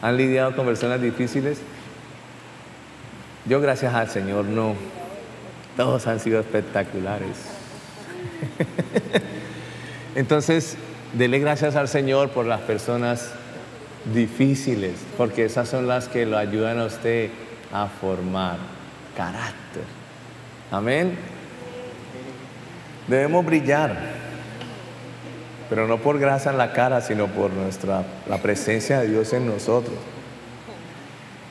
Speaker 1: ¿Han lidiado con personas difíciles? Yo gracias al Señor no. Todos han sido espectaculares. <laughs> Entonces, dele gracias al Señor por las personas difíciles, porque esas son las que lo ayudan a usted a formar carácter. Amén. Debemos brillar, pero no por grasa en la cara, sino por nuestra la presencia de Dios en nosotros.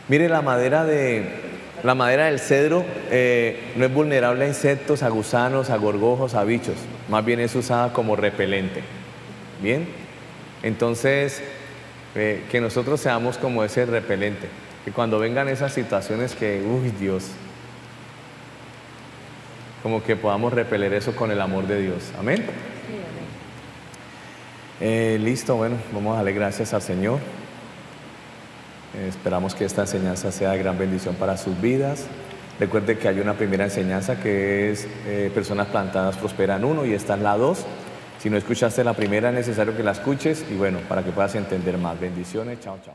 Speaker 1: Mire la madera de la madera del cedro eh, no es vulnerable a insectos, a gusanos, a gorgojos, a bichos. Más bien es usada como repelente. Bien. Entonces eh, que nosotros seamos como ese repelente. Que cuando vengan esas situaciones que, uy Dios, como que podamos repeler eso con el amor de Dios. Amén. Eh, listo, bueno, vamos a darle gracias al Señor. Eh, esperamos que esta enseñanza sea de gran bendición para sus vidas. Recuerde que hay una primera enseñanza que es personas plantadas prosperan uno y esta es la dos. Si no escuchaste la primera, es necesario que la escuches y bueno, para que puedas entender más. Bendiciones, chao, chao.